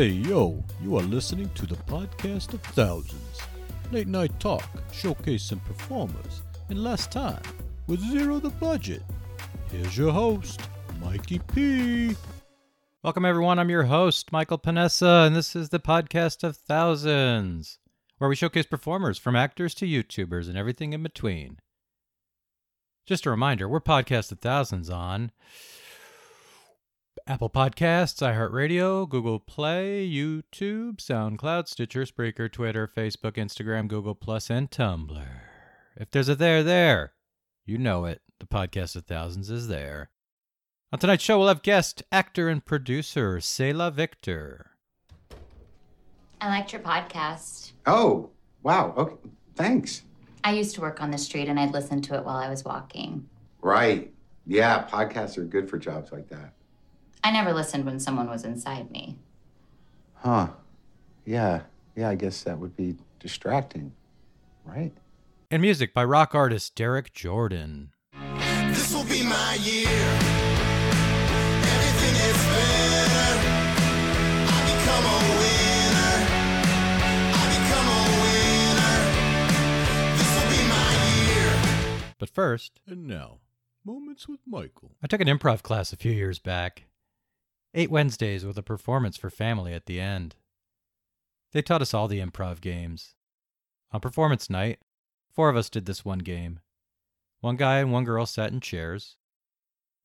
Hey, yo, you are listening to the podcast of thousands. Late night talk, showcasing performers and last time with zero the budget. Here's your host, Mikey P. Welcome, everyone. I'm your host, Michael Panessa, and this is the podcast of thousands, where we showcase performers from actors to YouTubers and everything in between. Just a reminder, we're podcast of thousands on Apple Podcasts, iHeartRadio, Google Play, YouTube, SoundCloud, Stitcher, Spreaker, Twitter, Facebook, Instagram, Google Plus, and Tumblr. If there's a there there, you know it. The podcast of thousands is there. On tonight's show, we'll have guest actor and producer Selah Victor. I liked your podcast. Oh, wow. Okay. Thanks. I used to work on the street and I'd listen to it while I was walking. Right. Yeah, podcasts are good for jobs like that. I never listened when someone was inside me. Huh. Yeah. Yeah, I guess that would be distracting. Right? And music by rock artist Derek Jordan. This will be my year. Everything is better. I become a winner. I become a winner. This will be my year. But first, And now, Moments with Michael. I took an improv class a few years back. Eight Wednesdays with a performance for family at the end. They taught us all the improv games. On performance night, four of us did this one game. One guy and one girl sat in chairs.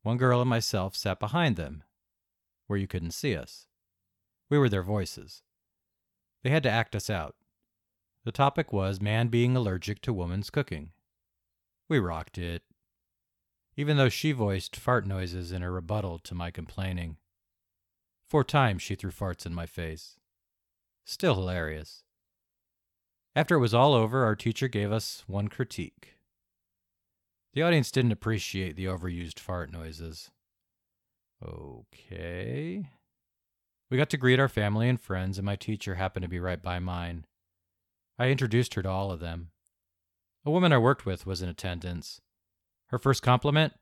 One girl and myself sat behind them, where you couldn't see us. We were their voices. They had to act us out. The topic was man being allergic to woman's cooking. We rocked it, even though she voiced fart noises in her rebuttal to my complaining. Four times she threw farts in my face. Still hilarious. After it was all over, our teacher gave us one critique. The audience didn't appreciate the overused fart noises. Okay. We got to greet our family and friends, and my teacher happened to be right by mine. I introduced her to all of them. A woman I worked with was in attendance. Her first compliment?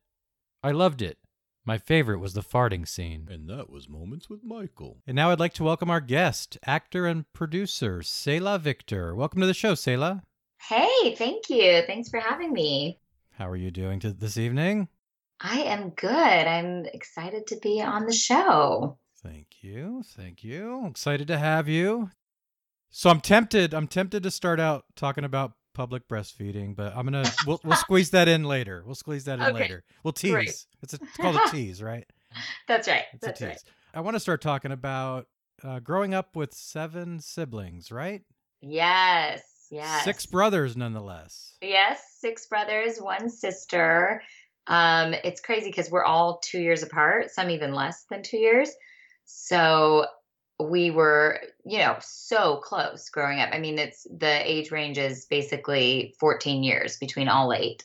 I loved it. My favorite was the farting scene. And that was Moments with Michael. And now I'd like to welcome our guest, actor and producer, Selah Victor. Welcome to the show, Selah. Hey, thank you. Thanks for having me. How are you doing to this evening? I am good. I'm excited to be on the show. Thank you. Thank you. Excited to have you. So I'm tempted. I'm tempted to start out talking about public breastfeeding, but I'm gonna we'll we'll squeeze that in later. We'll squeeze that in Okay. later. We'll tease. Great. It's, a, it's called a tease, right? That's right. It's That's a right. tease. I want to start talking about uh, growing up with seven siblings, right? Yes. Yes. Six brothers, nonetheless. Yes, six brothers, one sister. Um, it's crazy because we're all two years apart, some even less than two years. So we were, you know, so close growing up. I mean, it's the age range is basically 14 years between all eight.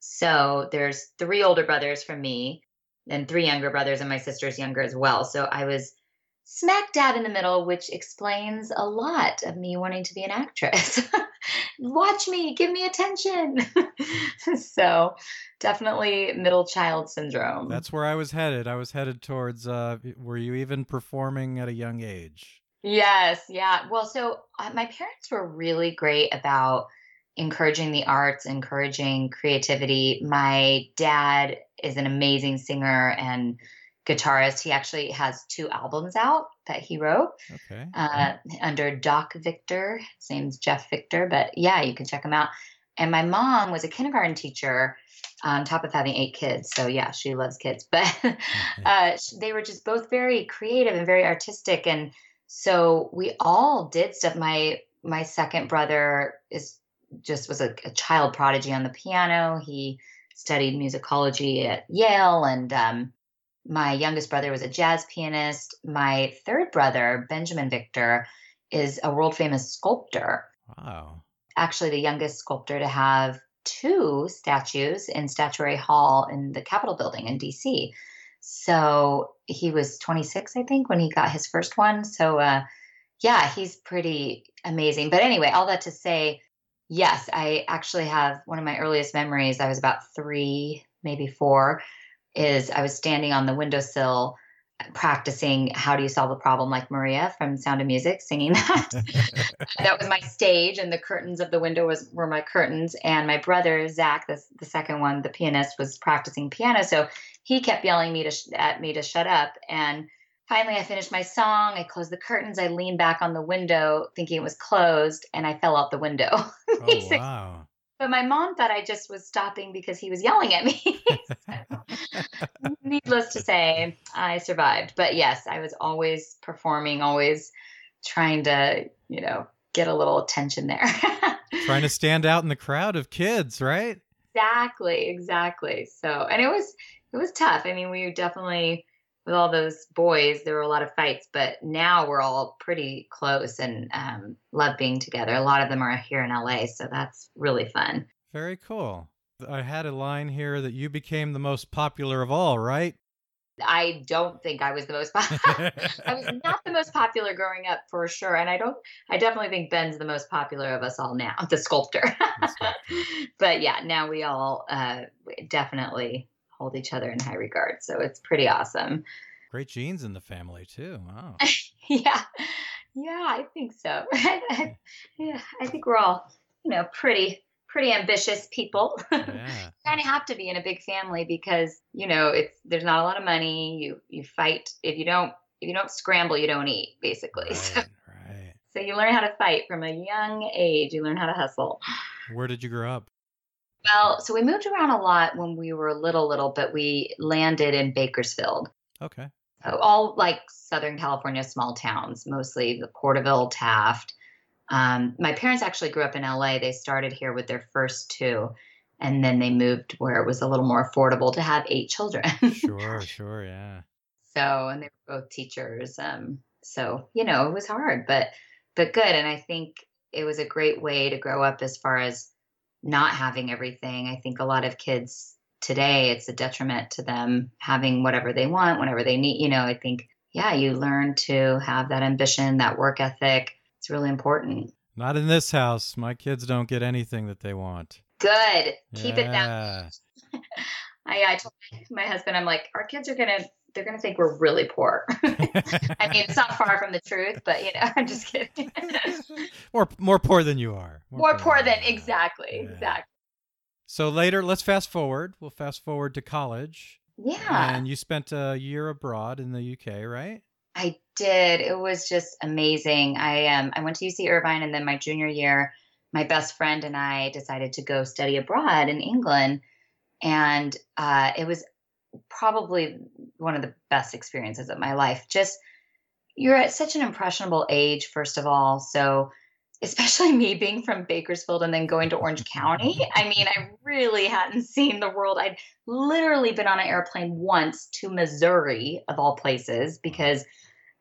So there's three older brothers from me and three younger brothers, and my sister's younger as well. So I was smack dab in the middle, which explains a lot of me wanting to be an actress. Watch me, give me attention. so definitely middle child syndrome. That's where I was headed. I was headed towards. Uh, were you even performing at a young age? Yes, yeah. Well, so uh, my parents were really great about encouraging the arts, encouraging creativity. My dad is an amazing singer and guitarist. He actually has two albums out that he wrote Okay. uh, under Doc Victor. His name's Jeff Victor, but yeah, you can check him out. And my mom was a kindergarten teacher on top of having eight kids. So yeah, she loves kids. But uh, they were just both very creative and very artistic. And so we all did stuff. My my second brother is just was a, a child prodigy on the piano. He studied musicology at Yale, and um, my youngest brother was a jazz pianist. My third brother, Benjamin Victor, is a world famous sculptor. wow. Actually, the youngest sculptor to have two statues in Statuary Hall in the Capitol building in DC. So he was 26, I think, when he got his first one. So, uh, yeah, he's pretty amazing. But anyway, all that to say, yes, I actually have one of my earliest memories. I was about three, maybe four, is I was standing on the windowsill uh, practicing how do you solve a problem like Maria from Sound of Music, singing that. that was my stage, and the curtains of the window was were my curtains. And my brother Zach, the the second one, the pianist, was practicing piano, so he kept yelling me to sh- at me to shut up. And finally, I finished my song. I closed the curtains. I leaned back on the window, thinking it was closed, and I fell out the window. Oh, wow. But my mom thought I just was stopping because he was yelling at me. So, needless to say, I survived. But yes, I was always performing, always trying to, you know, get a little attention there. Trying to stand out in the crowd of kids, right? exactly, exactly. So, and it was it was tough. I mean, we were definitely with all those boys, there were a lot of fights, but now we're all pretty close and um, love being together. A lot of them are here in LA, so that's really fun. Very cool. I had a line here that you became the most popular of all, right? I don't think I was the most popular. I was not the most popular growing up for sure. And I don't, I definitely think Ben's the most popular of us all now, the sculptor. The sculptor. but yeah, now we all uh, definitely hold each other in high regard. So it's pretty awesome. Great genes in the family too. Wow. yeah. Yeah, I think so. yeah, I think we're all, you know, pretty, pretty ambitious people. Yeah. kind of have to be in a big family because you know it's there's not a lot of money you you fight if you don't if you don't scramble you don't eat basically so, Right, right. so you learn how to fight from a young age you learn how to hustle Where did you grow up? Well so we moved around a lot when we were little little but we landed in bakersfield Okay. so all like southern california small towns mostly the porterville taft um, my parents actually grew up in la they started here with their first two and then they moved where it was a little more affordable to have eight children Sure, sure, yeah. so and they were both teachers um so you know it was hard but but good and i think it was a great way to grow up as far as not having everything i think a lot of kids today it's a detriment to them having whatever they want whenever they need you know i think yeah you learn to have that ambition that work ethic it's really important Not in this house. My kids don't get anything that they want. good keep it that Yeah. I, I told my husband, I'm like, our kids are gonna, they're gonna think we're really poor. I mean, it's not far from the truth, but you know, I'm just kidding. more more poor than you are. More poor than you are. exactly, Yeah. exactly. So later, let's fast forward. We'll fast forward to college. Yeah, And you spent a year abroad in the UK, right? I did. It was just amazing. I um, I went to UC Irvine, and then my junior year, my best friend and I decided to go study abroad in England, and uh, it was probably one of the best experiences of my life. Just you're at such an impressionable age, first of all, so especially me being from Bakersfield and then going to Orange County. I mean, I really hadn't seen the world. I'd literally been on an airplane once to Missouri, of all places, because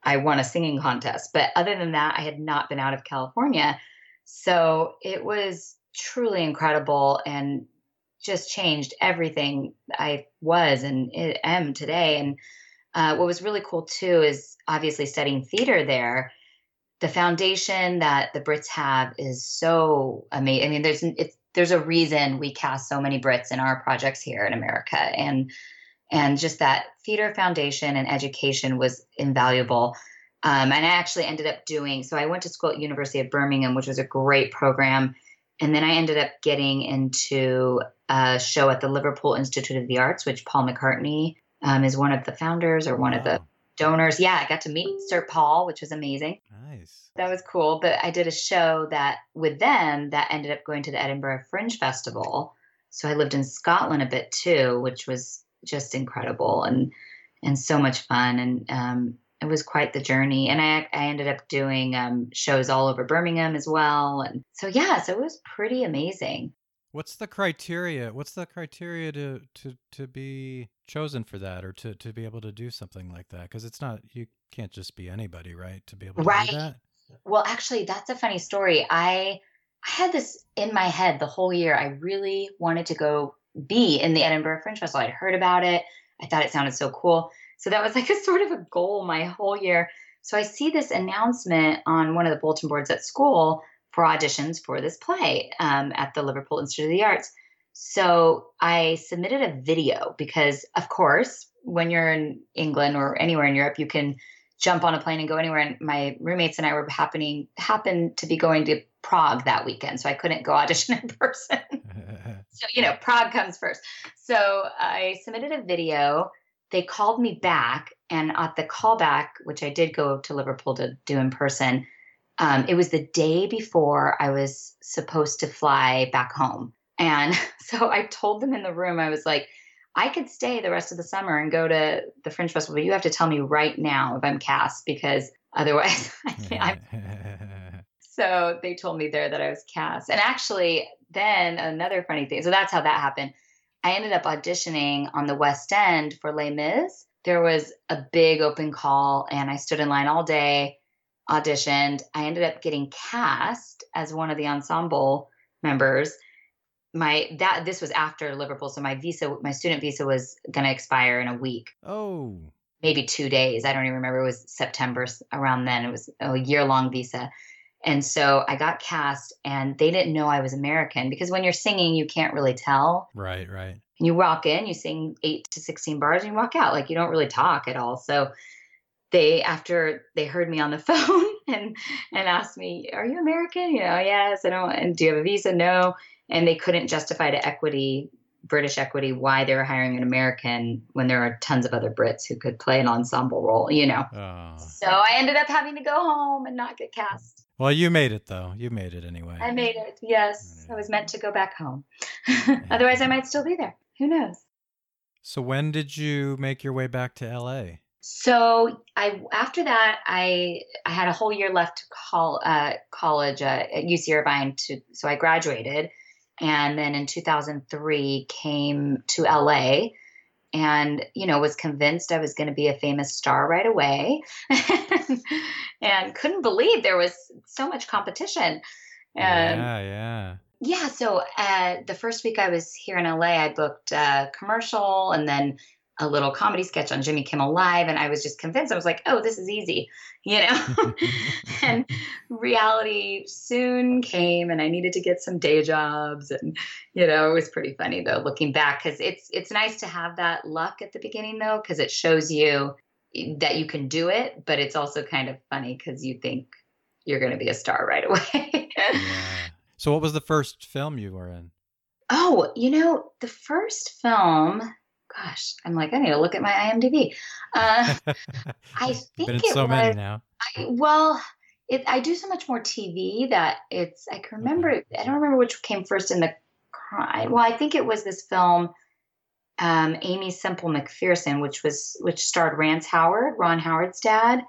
I won a singing contest. But other than that, I had not been out of California. So it was truly incredible and just changed everything I was and am today. And uh, what was really cool too is obviously studying theater there. The foundation that the Brits have is so amazing. I mean, there's there's a reason we cast so many Brits in our projects here in America, and and just that theater foundation and education was invaluable. Um, and I actually ended up doing so. I went to school at University of Birmingham, which was a great program, and then I ended up getting into a show at the Liverpool Institute of the Arts, which Paul McCartney um, is one of the founders or one of the donors. Yeah, I got to meet Sir Paul, which was amazing. Nice. That was cool. But I did a show that with them that ended up going to the Edinburgh Fringe Festival. So I lived in Scotland a bit too, which was just incredible and and so much fun. And um, it was quite the journey. And I I ended up doing um, shows all over Birmingham as well. And so yeah, so it was pretty amazing. What's the criteria? What's the criteria to to to be chosen for that, or to to be able to do something like that? Because it's not you can't just be anybody, right? To be able to Right. do that. Well, actually, that's a funny story. I I had this in my head the whole year. I really wanted to go be in the Edinburgh Fringe Festival. I'd heard about it. I thought it sounded so cool. So that was like a sort of a goal my whole year. So I see this announcement on one of the bulletin boards at school for auditions for this play um, at the Liverpool Institute of the Arts. So I submitted a video because, of course, when you're in England or anywhere in Europe, you can jump on a plane and go anywhere. And my roommates and I were happening happened to be going to Prague that weekend, so I couldn't go audition in person. so you know, Prague comes first. So I submitted a video. They called me back, and at the callback, which I did go to Liverpool to do in person, um, it was the day before I was supposed to fly back home. And so I told them in the room, I was like, I could stay the rest of the summer and go to the Fringe Festival, but you have to tell me right now if I'm cast because otherwise I can't, I'm so they told me there that I was cast. And actually, then another funny thing. So that's how that happened. I ended up auditioning on the West End for Les Mis. There was a big open call, and I stood in line all day, auditioned. I ended up getting cast as one of the ensemble members. My that this was after Liverpool, so my visa, my student visa, was going to expire in a week oh, maybe two days. I don't even remember. It was September around then. It was a year long visa. And so I got cast, and they didn't know I was American because when you're singing, you can't really tell. right, right. And you walk in, you sing eight to 16 bars, and you walk out. Like you don't really talk at all. So they, after they heard me on the phone and, and asked me, Are you American? You know, yes. I don't, and do you have a visa? No. And they couldn't justify to equity British equity why they were hiring an American when there are tons of other Brits who could play an ensemble role, you know. Oh. So I ended up having to go home and not get cast. Well, you made it though. You made it anyway. I made it. Yes, I was meant to go back home. Otherwise, I might still be there. Who knows? So when did you make your way back to LA? So I after that I I had a whole year left to call uh, college uh, at UC Irvine to so I graduated, and then in 2003 came to LA, and you know was convinced I was going to be a famous star right away, and couldn't believe there was so much competition. And yeah, yeah. yeah, so uh, the first week I was here in LA, I booked a commercial and then a little comedy sketch on Jimmy Kimmel Live, and I was just convinced. I was like, "Oh, this is easy," you know. and reality soon came, and I needed to get some day jobs, and you know, it was pretty funny though, looking back, because it's it's nice to have that luck at the beginning though, because it shows you that you can do it, but it's also kind of funny because you think you're going to be a star right away. yeah. So what was the first film you were in? Oh, you know, the first film, gosh, I'm like, I need to look at my IMDb. Uh, I think in it so was, many now. I, well, it, I do so much more TV that it's, I can remember, I don't remember which came first in the crime. Well, I think it was this film, um, Aimee Semple McPherson, which was, which starred Rance Howard, Ron Howard's dad.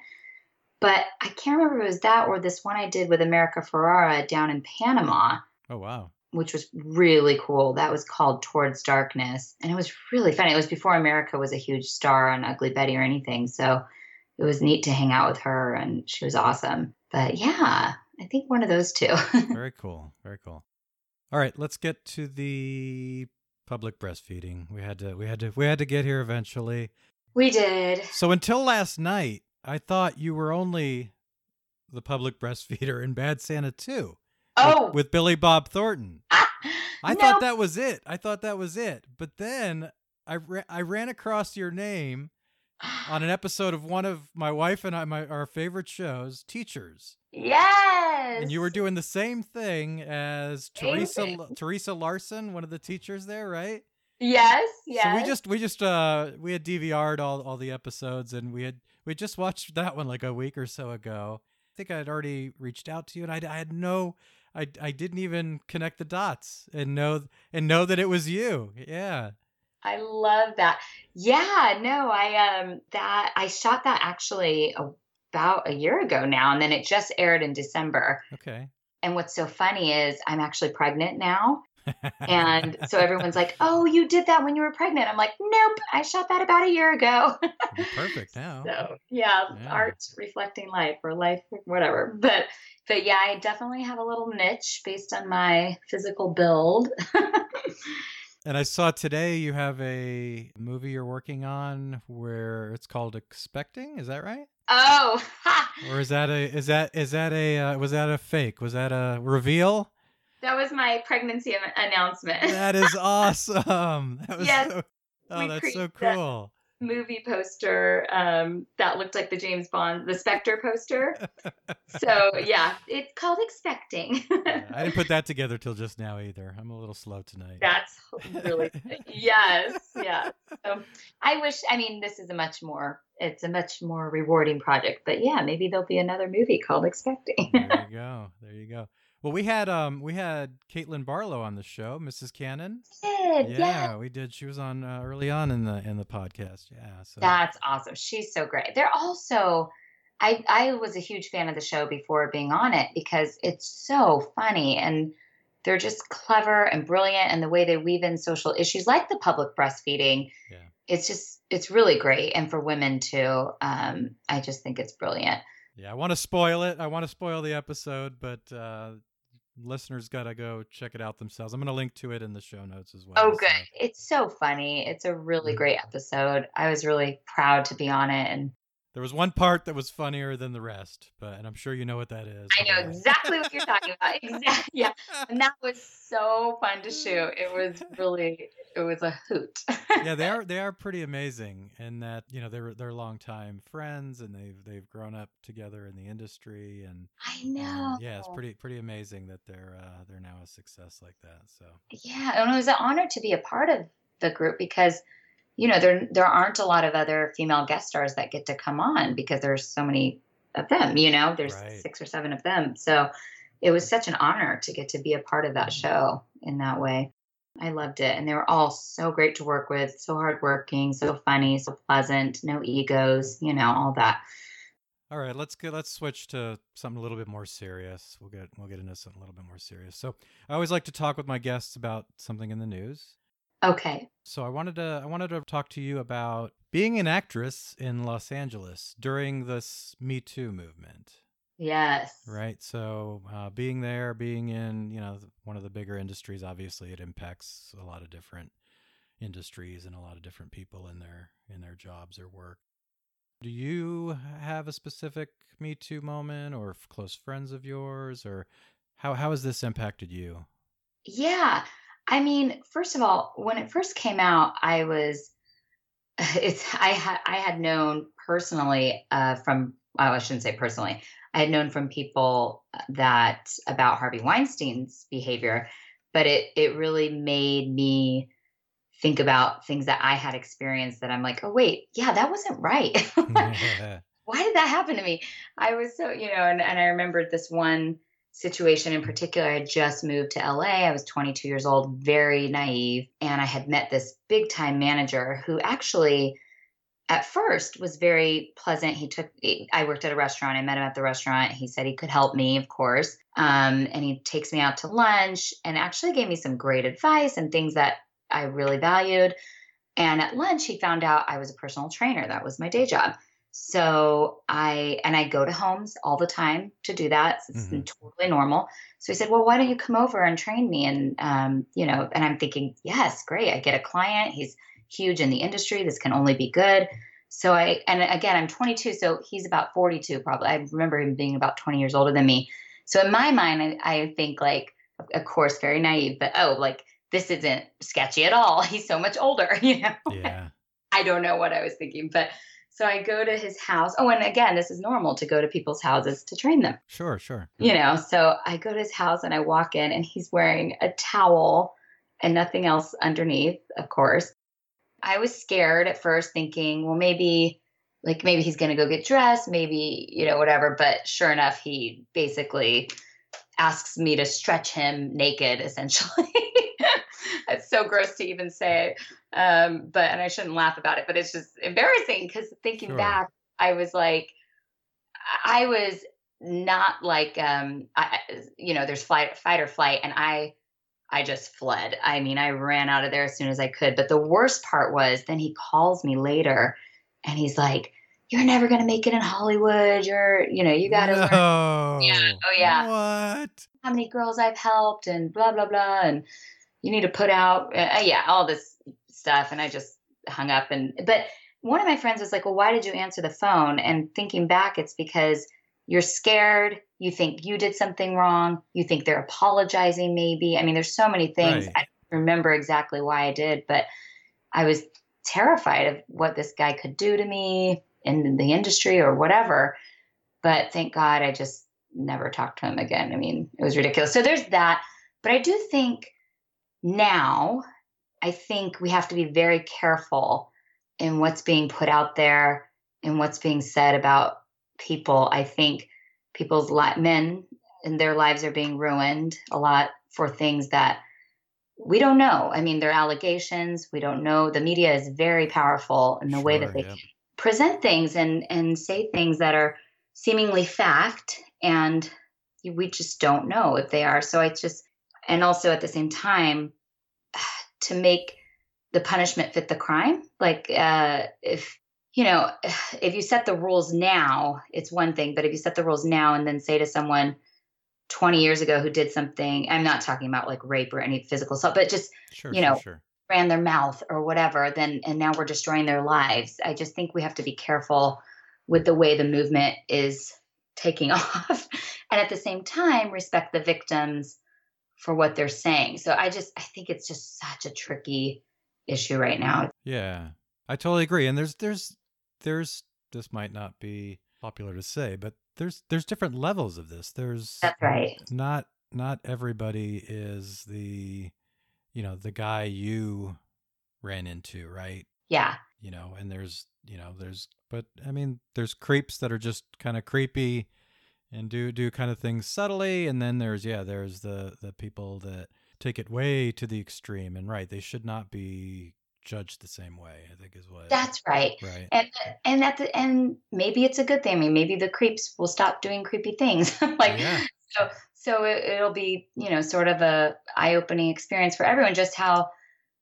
But I can't remember if it was that or this one I did with America Ferrera down in Panama Oh wow. Which was really cool. That was called Towards Darkness. And it was really funny. It was before America was a huge star on Ugly Betty or anything. So it was neat to hang out with her and she was awesome. But yeah, I think one of those two. Very cool. Very cool. All right, let's get to the public breastfeeding. We had to we had to we had to get here eventually. we did. So until last night, I thought you were only the public breastfeeder in Bad Santa 2 with- Oh, with, Billy Bob Thornton. I no. thought that was it. I thought that was it. But then I ra- I ran across your name on an episode of one of my wife and I my our favorite shows, Teachers. Yes. And you were doing the same thing as Same Teresa thing. Teresa Larson, one of the teachers there, right? Yes, yes. So we just we just uh we had DVR'd all all the episodes and we had we just watched that one like a week or so ago. I think I had already reached out to you and I, I had no I I didn't even connect the dots and know and know that it was you. Yeah. I love that. Yeah, no, I um that I shot that actually about a year ago now and then it just aired in December. Okay. And what's so funny is I'm actually pregnant now. And so everyone's like, "Oh, you did that when you were pregnant." I'm like, "Nope, I shot that about a year ago." Perfect now. so, yeah, Yeah. art reflecting life or life whatever. But but yeah, I definitely have a little niche based on my physical build. And I saw today you have a movie you're working on where it's called Expecting. Is that right? oh, ha! Or is that a is that is that a uh, was that a fake? Was that a reveal? that was my pregnancy announcement. That is awesome. That was Yes, so, oh, we that's so cool. Movie poster um, that looked like the James Bond, the Spectre poster. so yeah, it's called Expecting. Yeah, I didn't put that together till just now either. I'm a little slow tonight. That's really yes, yeah. So I wish. I mean, this is a much more. It's a much more rewarding project. But yeah, maybe there'll be another movie called Expecting. there you go. There you go. Well, we had um we had Caitlin Barlow on the show, Mrs. Cannon. Did, Yeah, yeah. we did. She was on uh, early on in the in the podcast. Yeah. So That's awesome. She's so great. They're also I I was a huge fan of the show before being on it because it's so funny and they're just clever and brilliant and the way they weave in social issues like the public breastfeeding. Yeah. It's just it's really great and for women too. Um I just think it's brilliant. yeah, I want to spoil it. I want to spoil the episode, but uh listeners got to go check it out themselves. I'm going to link to it in the show notes as well. Oh so- good. It's so funny. It's a really great episode. I was really proud to be on it and There was one part that was funnier than the rest, but and I'm sure you know what that is. I know exactly what you're talking about. Exactly. Yeah. and that was so fun to shoot. It was really, it was a hoot. yeah, they are they are pretty amazing in that you know they're they're longtime friends and they've they've grown up together in the industry and I know. yeah, it's pretty pretty amazing that they're uh, they're now a success like that. So Yeah, and it was an honor to be a part of the group because, you know, there there aren't a lot of other female guest stars that get to come on because there's so many of them. You know, there's Right. six or seven of them. So it was such an honor to get to be a part of that mm-hmm. show in that way. I loved it, and they were all so great to work with, so hardworking, so funny, so pleasant, no egos, you know, all that. all right, let's get let's switch to something a little bit more serious. We'll get we'll get into something a little bit more serious. So I always like to talk with my guests about something in the news. Okay. So I wanted to I wanted to talk to you about being an actress in Los Angeles during this Me Too movement. Yes. Right. So uh, being there, being in, you know, one of the bigger industries, obviously it impacts a lot of different industries and a lot of different people in their in their jobs or work. Do you have a specific Me Too moment or close friends of yours, or how how has this impacted you? Yeah. I mean, first of all, when it first came out, I was it's I had I had known personally uh from well, I shouldn't say personally. I had known from people that about Harvey Weinstein's behavior, but it it really made me think about things that I had experienced that I'm like, "Oh wait, yeah, that wasn't right." why did that happen to me? I was so, you know, and, and I remembered this one situation in particular. I just moved to LA. I was 22 years old, very naive. And I had met this big time manager who actually, at first, was very pleasant. He took, I worked at a restaurant. I met him at the restaurant. He said he could help me, of course. Um, and he takes me out to lunch and actually gave me some great advice and things that I really valued. And at lunch, he found out I was a personal trainer. That was my day job. So I and I go to homes all the time to do that. It's Mhm. totally normal. So he said, "Well, why don't you come over and train me?" And um, you know, and I'm thinking, "Yes, great. I get a client. He's huge in the industry. This can only be good." So I and again, I'm 22, so he's about 42 probably. I remember him being about 20 years older than me. So in my mind, I, I think like, of course, very naive, but oh, like this isn't sketchy at all. He's so much older, you know. yeah. I don't know what I was thinking, but so I go to his house. Oh, and again, this is normal to go to people's houses to train them, Sure, sure. you know. So I go to his house and I walk in, and he's wearing a towel and nothing else underneath, of course. I was scared at first, thinking, well, maybe, like, maybe he's going to go get dressed, maybe, you know, whatever. But sure enough, he basically asks me to stretch him naked, essentially. it's so gross to even say um but and i shouldn't laugh about it but it's just embarrassing because thinking Sure. back i was like i was not like um I- you know there's flight fight or flight and i i just fled i mean i ran out of there as soon as i could but the worst part was then he calls me later and he's like you're never going to make it in hollywood. You're you know you got to learn. Yeah, oh, yeah. What? how many girls I've helped and blah blah blah. And you need to put out uh, yeah all this stuff. And I just hung up. And but one of my friends was like well why did you answer the phone? And thinking back it's because you're scared. You think you did something wrong. You think they're apologizing maybe. I mean there's so many things. Right. I don't remember exactly why I did but I was terrified of what this guy could do to me in the industry or whatever. But thank God I just never talked to him again. I mean, it was ridiculous. So there's that. But I do think now, I think we have to be very careful in what's being put out there and what's being said about people. I think people's li- men and their lives are being ruined a lot for things that we don't know. I mean, they're allegations. We don't know. The media is very powerful in the way that Sure, they yep. Present things and and say things that are seemingly fact and we just don't know if they are so it's just and also at the same time to make the punishment fit the crime like uh if you know if you set the rules now it's one thing but if you set the rules now and then say to someone 20 years ago who did something i'm not talking about like rape or any physical assault but just Sure, you sure, know, sure. Ran their mouth or whatever then and now we're destroying their lives i just think we have to be careful with the way the movement is taking off and at the same time respect the victims for what they're saying so i just i think it's just such a tricky issue right now Yeah, I totally agree. And there's there's there's this might not be popular to say, but there's there's different levels of this. There's that's right not not everybody is the you know the guy you ran into, right? yeah You know, and there's you know there's but I mean there's creeps that are just kind of creepy and do do kind of things subtly, and then there's yeah there's the the people that take it way to the extreme, and right they should not be judged the same way. I think is what that's right right. and and at the and maybe it's a good thing i mean maybe the creeps will stop doing creepy things like yeah, so so it, it'll be you know sort of a eye-opening experience for everyone just how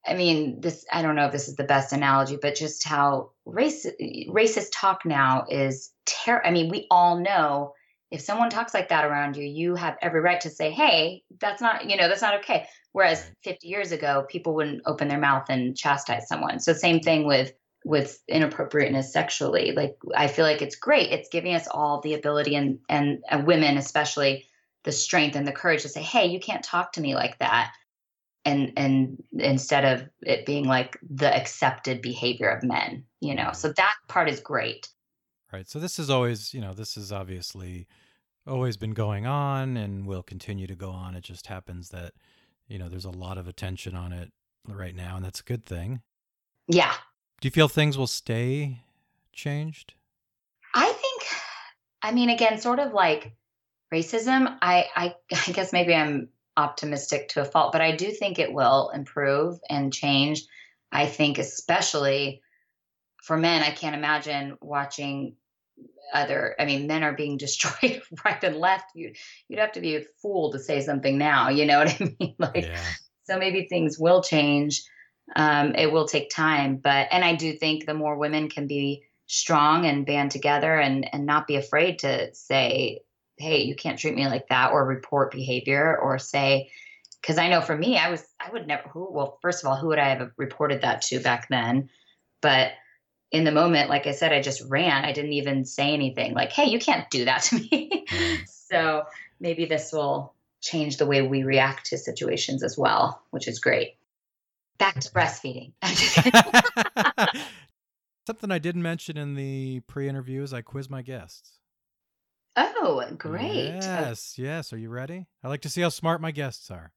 i mean this i don't know if this is the best analogy but just how race racist talk now is ter- i mean we all know if someone talks like that around you you have every right to say hey that's not you know that's not okay. Whereas 50 years ago people wouldn't open their mouth and chastise someone. So same thing with with inappropriateness sexually. Like i feel like it's great. It's giving us all the ability and and, and women especially the strength and the courage to say hey you can't talk to me like that and and instead of it being like the accepted behavior of men you know mm-hmm. so that part is great right. So this is always you know this is obviously always been going on and will continue to go on. It just happens that you know there's a lot of attention on it right now, and that's a good thing. yeah Do you feel things will stay changed? I think, I mean, again, sort of like racism. I, I, I guess maybe I'm optimistic to a fault, but I do think it will improve and change. I think, especially for men, I can't imagine watching other. I mean, men are being destroyed right and left. You, you'd have to be a fool to say something now. You know what I mean? Like, yeah, so maybe things will change. Um, it will take time, but and I do think the more women can be strong and band together and and not be afraid to say, "Hey, you can't treat me like that," or report behavior, or say, because I know for me, I was I would never. Who well, first of all, who would I have reported that to back then? But in the moment, like I said, I just ran. I didn't even say anything like, "Hey, you can't do that to me." so maybe this will change the way we react to situations as well, which is great. Back to breastfeeding. Something I didn't mention in the pre-interview is I quiz my guests. Oh, great. Uh yes, yes. Are you ready? I like to see how smart my guests are.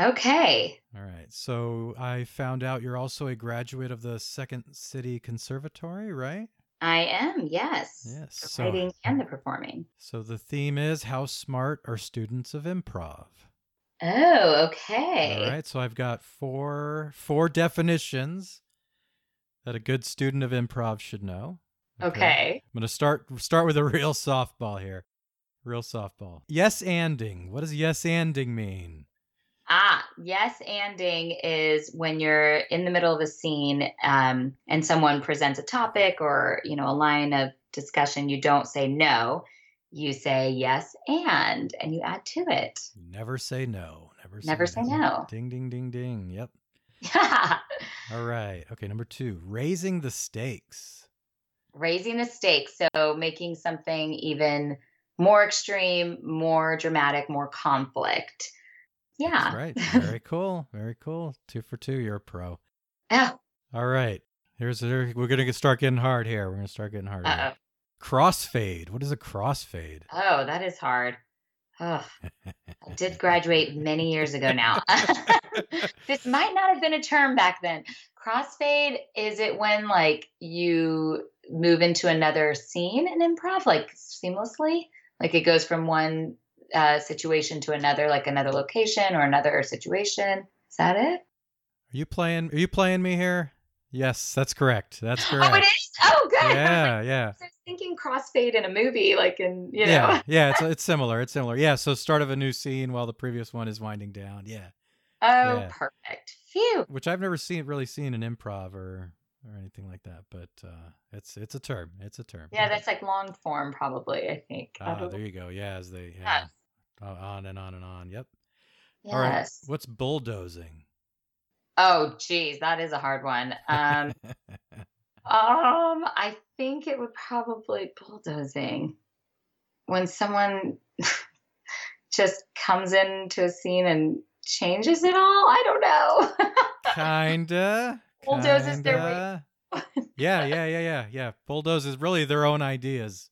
Okay. All right. So I found out you're also a graduate of the Second City Conservatory, right? I am, yes. Yes. The So, writing and the performing. so the theme is how smart are students of improv? Oh, okay. All right. So I've got four four definitions that a good student of improv should know. Okay. I'm gonna start start with a real softball here. Real softball. Yes anding. What does yes anding mean? Ah, yes, anding is when you're in the middle of a scene um, and someone presents a topic or you know a line of discussion. You don't say no. You say yes and, and you add to it. Never say no. Never say Never say no. Ding ding ding ding. Yep. All right. Okay, number 2. Raising the stakes. Raising the stakes, so making something even more extreme, more dramatic, more conflict. Yeah. That's right. Very cool. Very cool. 2 for 2. You're a pro. Oh, All right. Here's here, we're gonna get, start getting hard here. We're gonna start getting hard. here. Uh-oh. Crossfade. What is a crossfade? Oh, that is hard. Ugh. I did graduate many years ago now. this might not have been a term back then. Crossfade is it when like you move into another scene in improv like seamlessly? Like it goes from one uh, situation to another, like another location or another situation. Is that it? Are you playing? Are you playing me here? Yes, that's correct. That's correct. Oh, it is. Oh, good. Yeah, yeah. I was thinking crossfade in a movie, like in you know. Yeah, yeah, it's it's similar. It's similar. Yeah, so start of a new scene while the previous one is winding down. Yeah, Oh, Yeah. perfect. Phew. which I've never seen really seen in improv or or anything like that. But uh, it's it's a term. It's a term. Yeah, that's like long form, probably. I think. Ah, don't- there you go. Yeah, as they yeah, Yes. on and on and on. Yep. Yes. All right. What's bulldozing? Oh, geez, that is a hard one. Um, um, I think it would probably bulldozing when someone just comes into a scene and changes it all. I don't know. Kinda. Bulldozes their way- yeah, yeah, yeah, yeah, yeah. Bulldoze is really their own ideas.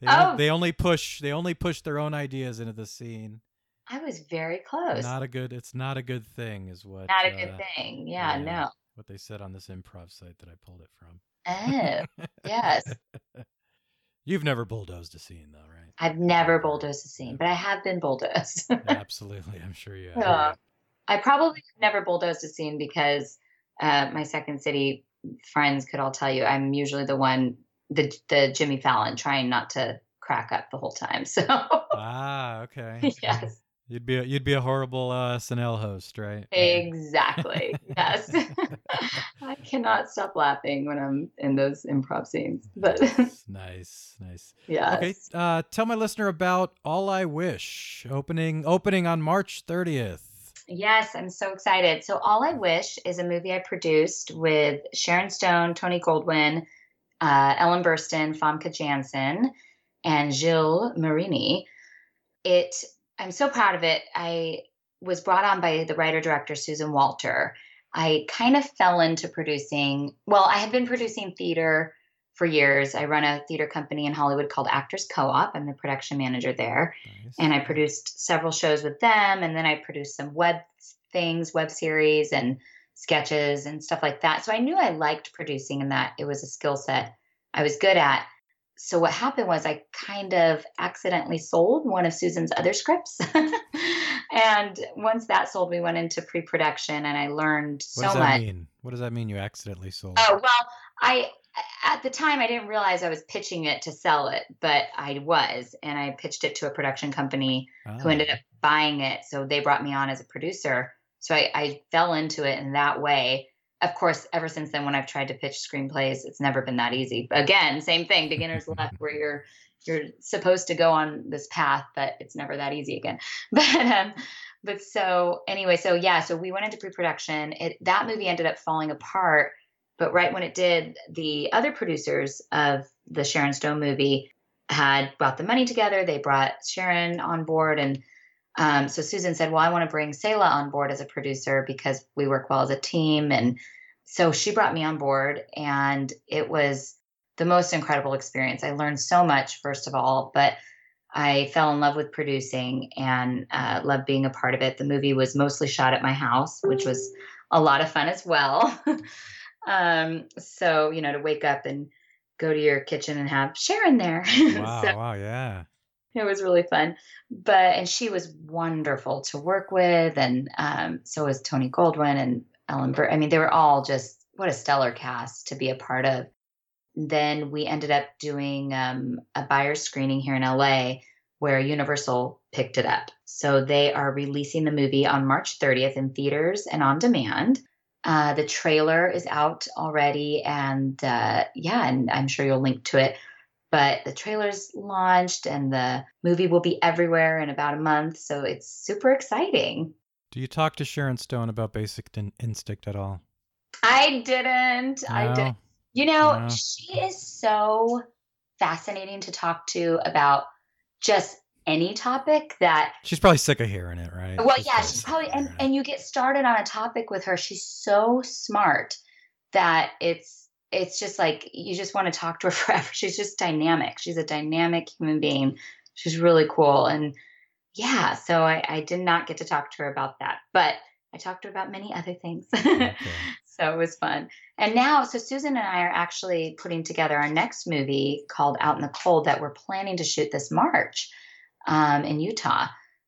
They, Oh. they only push. They only push their own ideas into the scene. I was very close. Not a good. It's not a good thing, is what. Not a uh, good thing. Yeah, yeah. no. What they said on this improv site that I pulled it from. Oh, yes. You've never bulldozed a scene, though, right? I've never bulldozed a scene, but I have been bulldozed. Absolutely, I'm sure you have. Yeah. I probably never bulldozed a scene because uh, my second city friends could all tell you I'm usually the one, the the Jimmy Fallon, trying not to crack up the whole time. So Ah, okay. yes, You'd be a, you'd be a horrible uh, SNL host, right? exactly. yes, I cannot stop laughing when I'm in those improv scenes. But Nice, nice, Yeah. Okay, uh, tell my listener about All I Wish opening opening on March 30th. Yes, I'm so excited. So, All I Wish is a movie I produced with Sharon Stone, Tony Goldwyn, uh, Ellen Burstyn, Famke Janssen, and Gilles Marini. It, I'm so proud of it. I was brought on by the writer director Susan Walter. I kind of fell into producing. Well, I had been producing theater for years. I run a theater company in Hollywood called Actors Co-op. I'm the production manager there Nice. and I produced several shows with them. And then I produced some web things, web series, and sketches and stuff like that. So I knew I liked producing and that it was a skill set I was good at. So what happened was I kind of accidentally sold one of Susan's other scripts. and once that sold, we went into pre-production and I learned what so does that much. mean? What does that mean? You accidentally sold? Oh, well, I at the time I didn't realize I was pitching it to sell it, but I was, and I pitched it to a production company who Ah. ended up buying it. So they brought me on as a producer. So I, I fell into it in that way. Of course, ever since then, when I've tried to pitch screenplays, it's never been that easy. Again, same thing, beginner's luck, where you're you're supposed to go on this path, but it's never that easy again. But um, but so anyway, so yeah, so we went into pre-production. It that movie ended up falling apart. But right when it did, the other producers of the Sharon Stone movie had brought the money together. They brought Sharon on board, and um, so Susan said, "Well, I want to bring Selah on board as a producer because we work well as a team." And so she brought me on board, and it was the most incredible experience. I learned so much, first of all, but I fell in love with producing and uh, loved being a part of it. The movie was mostly shot at my house, which was a lot of fun as well. um, so you know, to wake up and go to your kitchen and have Sharon there. Wow, So- wow, yeah. it was really fun but and she was wonderful to work with and um, so was tony goldwyn and ellen Bur- i mean they were all just what a stellar cast to be a part of then we ended up doing um, a buyer screening here in la where universal picked it up so they are releasing the movie on march 30th in theaters and on demand uh, the trailer is out already and uh, yeah and i'm sure you'll link to it but the trailer's launched and the movie will be everywhere in about a month so it's super exciting Do you talk to Sharon Stone about Basic In- Instinct at all? i didn't i No? did you know No. she is so fascinating to talk to about just any topic that She's probably sick of hearing it, right? well yeah she's probably and, and you get started on a topic with her she's so smart that it's it's just like you just want to talk to her forever. She's just dynamic. She's a dynamic human being. She's really cool. And yeah, so I, I did not get to talk to her about that, but I talked to her about many other things. Okay. so it was fun. And now, so Susan and I are actually putting together our next movie called Out in the Cold that we're planning to shoot this March um, in Utah.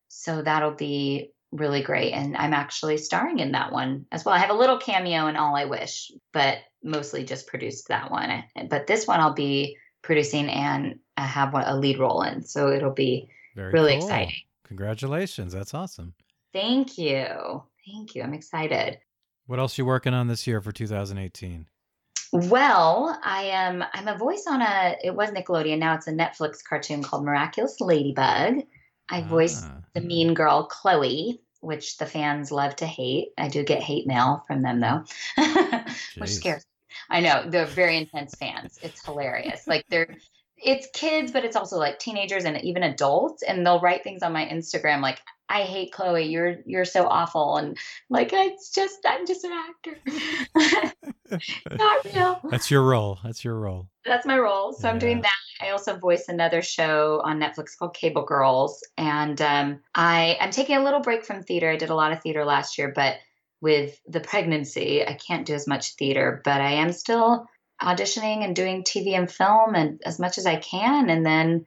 So that'll be really great. And I'm actually starring in that one as well. I have a little cameo in All I Wish, but mostly just produced that one. But this one I'll be producing and I have a lead role in. So it'll be Very really cool. exciting. Congratulations. That's awesome. Thank you. Thank you. I'm excited. What else you working on this year for 2018? Well, I am I'm a voice on a it was Nickelodeon, now it's a Netflix cartoon called Miraculous Ladybug. I voiced Ah. the mean girl Chloe, which the fans love to hate. I do get hate mail from them though. which scares I know, they're very intense fans. It's hilarious. Like they're it's kids, but it's also like teenagers and even adults. And they'll write things on my Instagram like, I hate Chloe. You're you're so awful. And like it's just I'm just an actor. Not real. That's your role. That's your role. That's my role. So I'm doing that. I also voice another show on Netflix called Cable Girls, and um, I I'm taking a little break from theater. I did a lot of theater last year, but with the pregnancy, I can't do as much theater. But I am still auditioning and doing TV and film, and as much as I can. And then,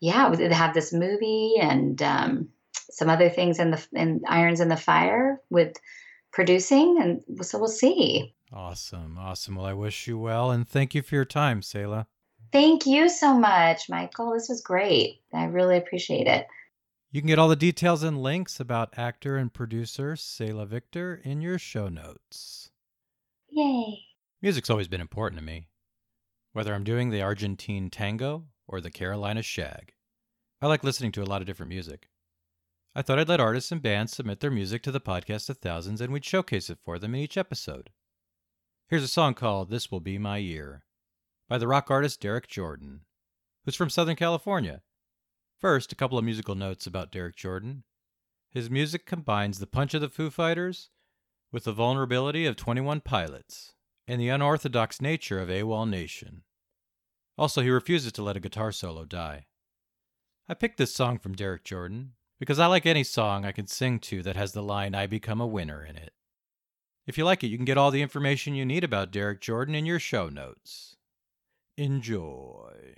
yeah, we have this movie and um, some other things in the in irons in the fire with producing, and so we'll see. Awesome. Awesome. Well, I wish you well and thank you for your time, Selah. Thank you so much, Michael. This was great. I really appreciate it. You can get all the details and links about actor and producer Selah Victor in your show notes. Yay. Music's always been important to me. Whether I'm doing the Argentine tango or the Carolina shag, I like listening to a lot of different music. I thought I'd let artists and bands submit their music to the podcast of thousands and we'd showcase it for them in each episode. Here's a song called This Will Be My Year by the rock artist Derek Jordan, who's from Southern California. First, a couple of musical notes about Derek Jordan. His music combines the punch of the Foo Fighters with the vulnerability of 21 Pilots and the unorthodox nature of AWOL Nation. Also, he refuses to let a guitar solo die. I picked this song from Derek Jordan because I like any song I can sing to that has the line I become a winner in it. If you like it, you can get all the information you need about Derek Jordan in your show notes. Enjoy.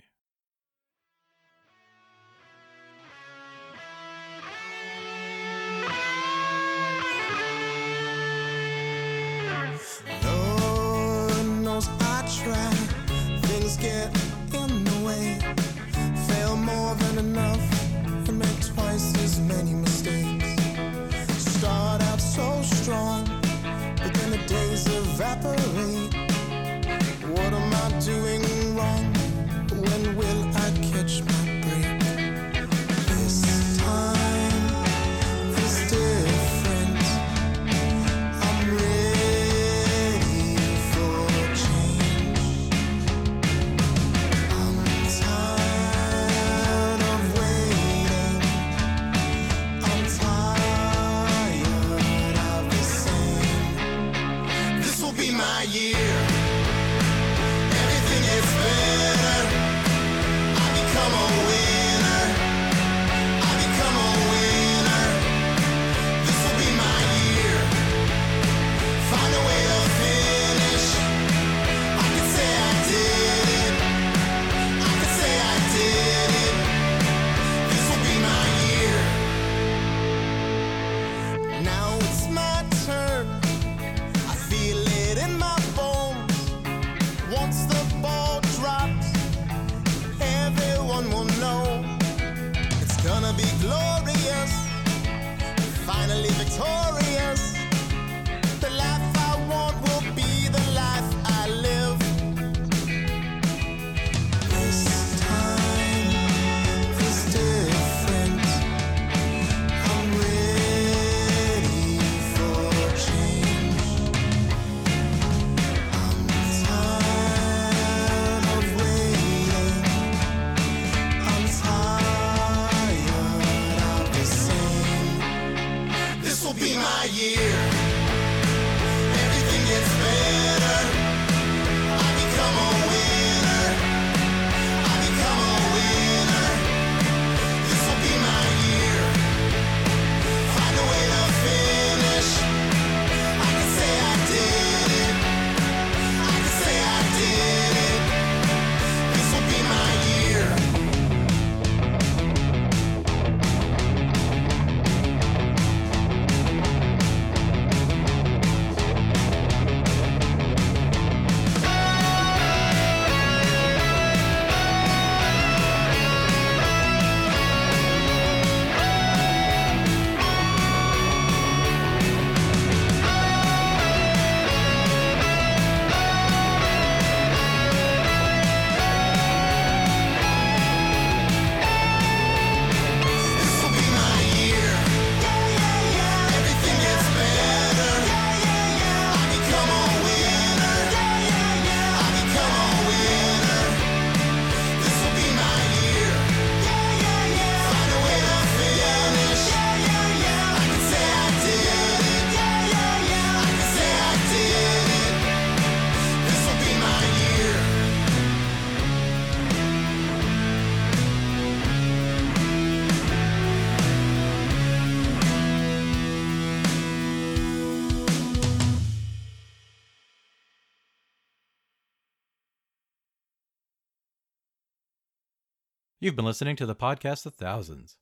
You've been listening to the podcast of thousands.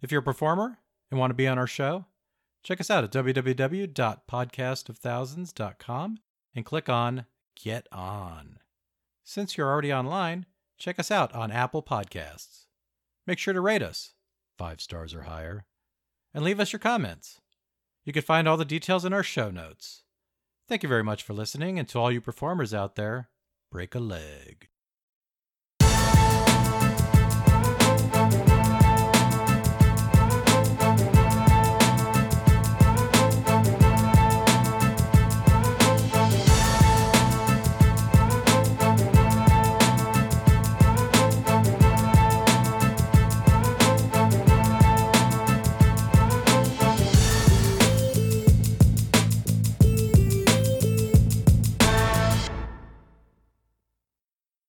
If you're a performer and want to be on our show, check us out at www.podcastofthousands.com and click on Get On. Since you're already online, check us out on Apple Podcasts. Make sure to rate us, five stars or higher, and leave us your comments. You can find all the details in our show notes. Thank you very much for listening, and to all you performers out there, break a leg.